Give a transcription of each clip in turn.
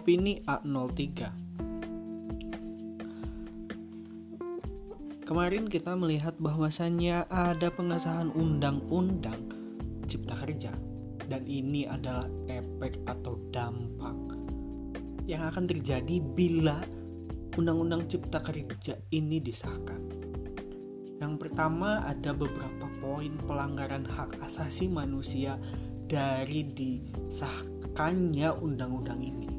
Opini A03 Kemarin kita melihat bahwasannya ada pengesahan undang-undang cipta kerja dan ini adalah efek atau dampak yang akan terjadi bila undang-undang cipta kerja ini disahkan. Yang pertama ada beberapa poin pelanggaran hak asasi manusia dari disahkannya undang-undang ini.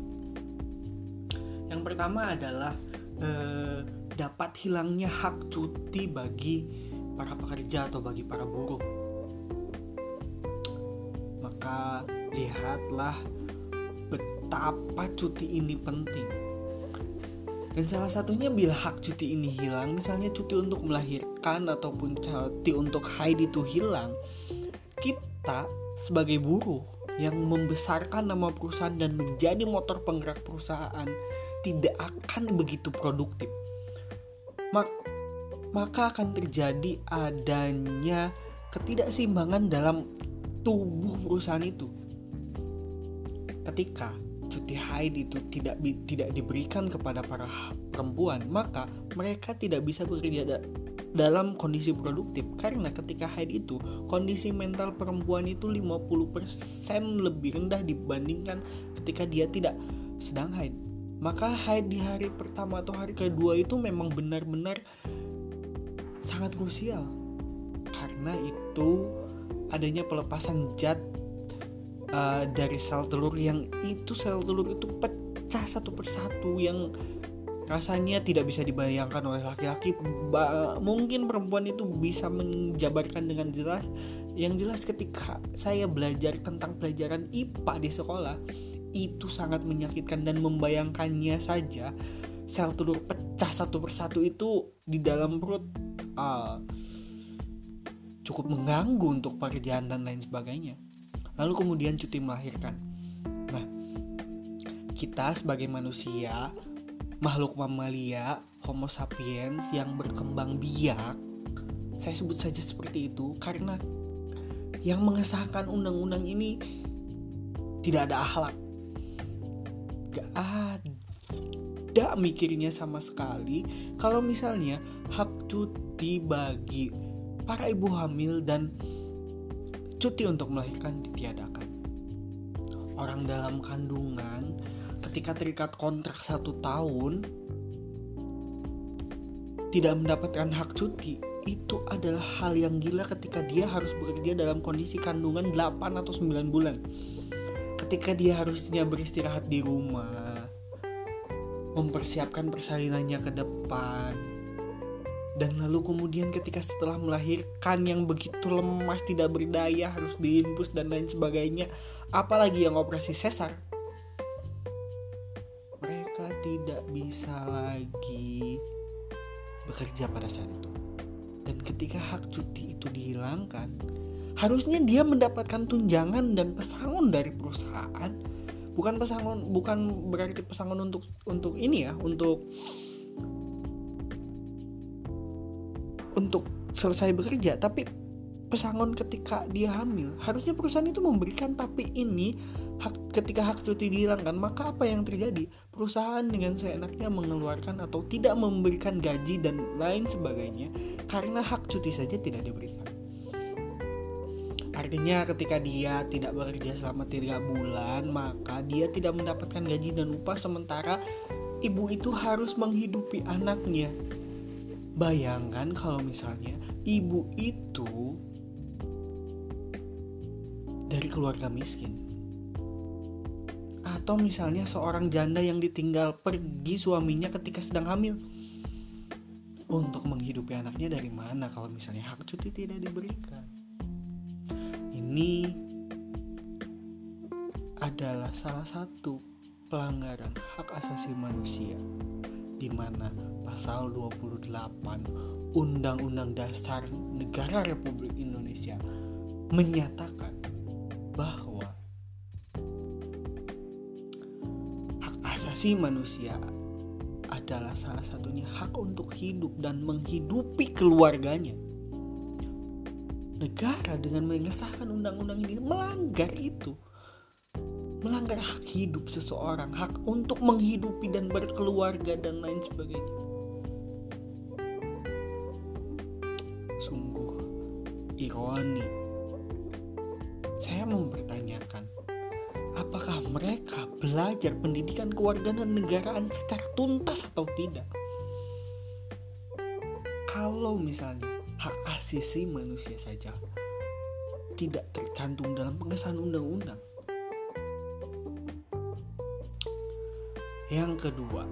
Yang pertama adalah eh, dapat hilangnya hak cuti bagi para pekerja atau bagi para buruh. Maka lihatlah betapa cuti ini penting. Dan salah satunya bila hak cuti ini hilang, misalnya cuti untuk melahirkan ataupun cuti untuk haid itu hilang, kita sebagai buruh yang membesarkan nama perusahaan dan menjadi motor penggerak perusahaan tidak akan begitu produktif mak maka akan terjadi adanya ketidakseimbangan dalam tubuh perusahaan itu. Ketika cuti haid itu tidak tidak diberikan kepada para perempuan, maka mereka tidak bisa bekerja dalam kondisi produktif karena ketika haid itu kondisi mental perempuan itu 50% lebih rendah dibandingkan ketika dia tidak sedang haid. Maka haid di hari pertama atau hari kedua itu memang benar-benar sangat krusial. Karena itu adanya pelepasan zat uh, dari sel telur yang itu sel telur itu pecah satu persatu yang rasanya tidak bisa dibayangkan oleh laki-laki mungkin perempuan itu bisa menjabarkan dengan jelas yang jelas ketika saya belajar tentang pelajaran IPA di sekolah itu sangat menyakitkan dan membayangkannya saja sel telur pecah satu persatu itu di dalam perut uh, cukup mengganggu untuk pekerjaan dan lain sebagainya. Lalu kemudian cuti melahirkan. Nah, kita sebagai manusia, makhluk mamalia, Homo sapiens yang berkembang biak, saya sebut saja seperti itu karena yang mengesahkan undang-undang ini tidak ada akhlak gak ada mikirnya sama sekali kalau misalnya hak cuti bagi para ibu hamil dan cuti untuk melahirkan ditiadakan. Orang dalam kandungan ketika terikat kontrak satu tahun tidak mendapatkan hak cuti itu adalah hal yang gila ketika dia harus bekerja dalam kondisi kandungan 8 atau 9 bulan. Ketika dia harusnya beristirahat di rumah, mempersiapkan persalinannya ke depan, dan lalu kemudian ketika setelah melahirkan yang begitu lemas tidak berdaya harus diinpus dan lain sebagainya, apalagi yang operasi sesar, tidak bisa lagi bekerja pada saat itu. Dan ketika hak cuti itu dihilangkan, harusnya dia mendapatkan tunjangan dan pesangon dari perusahaan bukan pesangon bukan berarti pesangon untuk untuk ini ya untuk untuk selesai bekerja tapi pesangon ketika dia hamil harusnya perusahaan itu memberikan tapi ini hak ketika hak cuti dihilangkan maka apa yang terjadi perusahaan dengan seenaknya mengeluarkan atau tidak memberikan gaji dan lain sebagainya karena hak cuti saja tidak diberikan Artinya ketika dia tidak bekerja selama tiga bulan, maka dia tidak mendapatkan gaji dan upah sementara ibu itu harus menghidupi anaknya. Bayangkan kalau misalnya ibu itu dari keluarga miskin. Atau misalnya seorang janda yang ditinggal pergi suaminya ketika sedang hamil. Untuk menghidupi anaknya dari mana kalau misalnya hak cuti tidak diberikan? ini adalah salah satu pelanggaran hak asasi manusia di mana pasal 28 Undang-Undang Dasar Negara Republik Indonesia menyatakan bahwa hak asasi manusia adalah salah satunya hak untuk hidup dan menghidupi keluarganya negara dengan mengesahkan undang-undang ini melanggar itu melanggar hak hidup seseorang, hak untuk menghidupi dan berkeluarga dan lain sebagainya. Sungguh ironi. Saya mempertanyakan, apakah mereka belajar pendidikan kewarganegaraan negaraan secara tuntas atau tidak? Kalau misalnya hak asasi manusia saja tidak tercantum dalam pengesahan undang-undang. Yang kedua,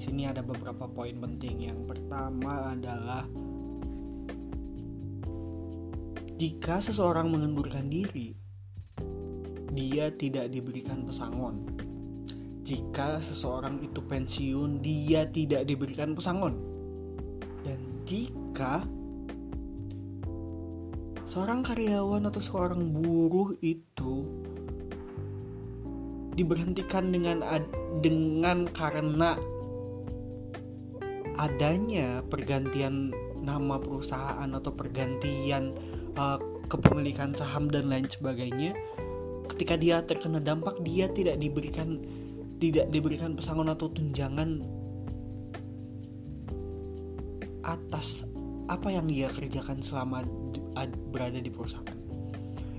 sini ada beberapa poin penting. Yang pertama adalah jika seseorang mengundurkan diri, dia tidak diberikan pesangon. Jika seseorang itu pensiun, dia tidak diberikan pesangon. Dan jika seorang karyawan atau seorang buruh itu diberhentikan dengan dengan karena adanya pergantian nama perusahaan atau pergantian uh, kepemilikan saham dan lain sebagainya ketika dia terkena dampak dia tidak diberikan tidak diberikan pesangon atau tunjangan atas apa yang dia kerjakan selama berada di perusahaan.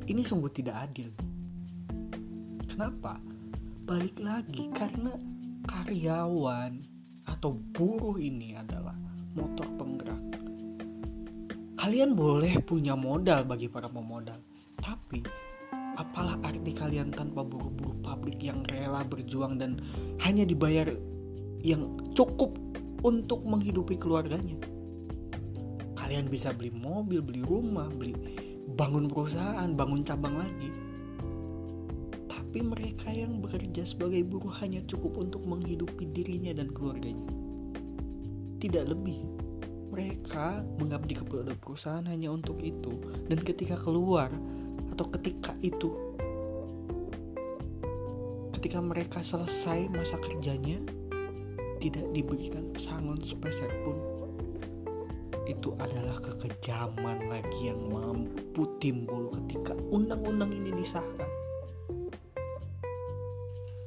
Ini sungguh tidak adil. Kenapa? Balik lagi karena karyawan atau buruh ini adalah motor penggerak. Kalian boleh punya modal bagi para pemodal, tapi apalah arti kalian tanpa buruh-buruh pabrik yang rela berjuang dan hanya dibayar yang cukup untuk menghidupi keluarganya? kalian bisa beli mobil, beli rumah, beli bangun perusahaan, bangun cabang lagi. Tapi mereka yang bekerja sebagai buruh hanya cukup untuk menghidupi dirinya dan keluarganya. Tidak lebih. Mereka mengabdi kepada perusahaan hanya untuk itu dan ketika keluar atau ketika itu ketika mereka selesai masa kerjanya tidak diberikan pesangon sepeser pun itu adalah kekejaman lagi yang mampu timbul ketika undang-undang ini disahkan.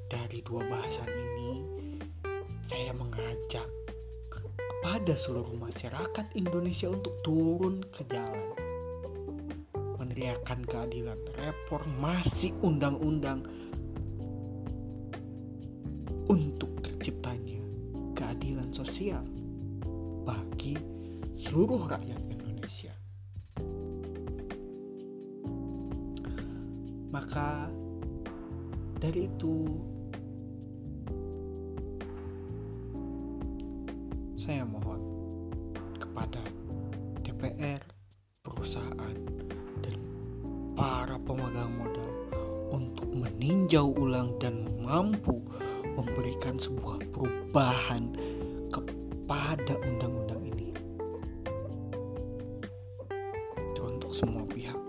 Dari dua bahasan ini, saya mengajak kepada seluruh masyarakat Indonesia untuk turun ke jalan. Meneriakan keadilan, reformasi undang-undang untuk terciptanya keadilan sosial bagi seluruh rakyat Indonesia. Maka dari itu saya mohon kepada DPR, perusahaan, dan para pemegang modal untuk meninjau ulang dan mampu memberikan sebuah perubahan kepada undang-undang ini. semua pihak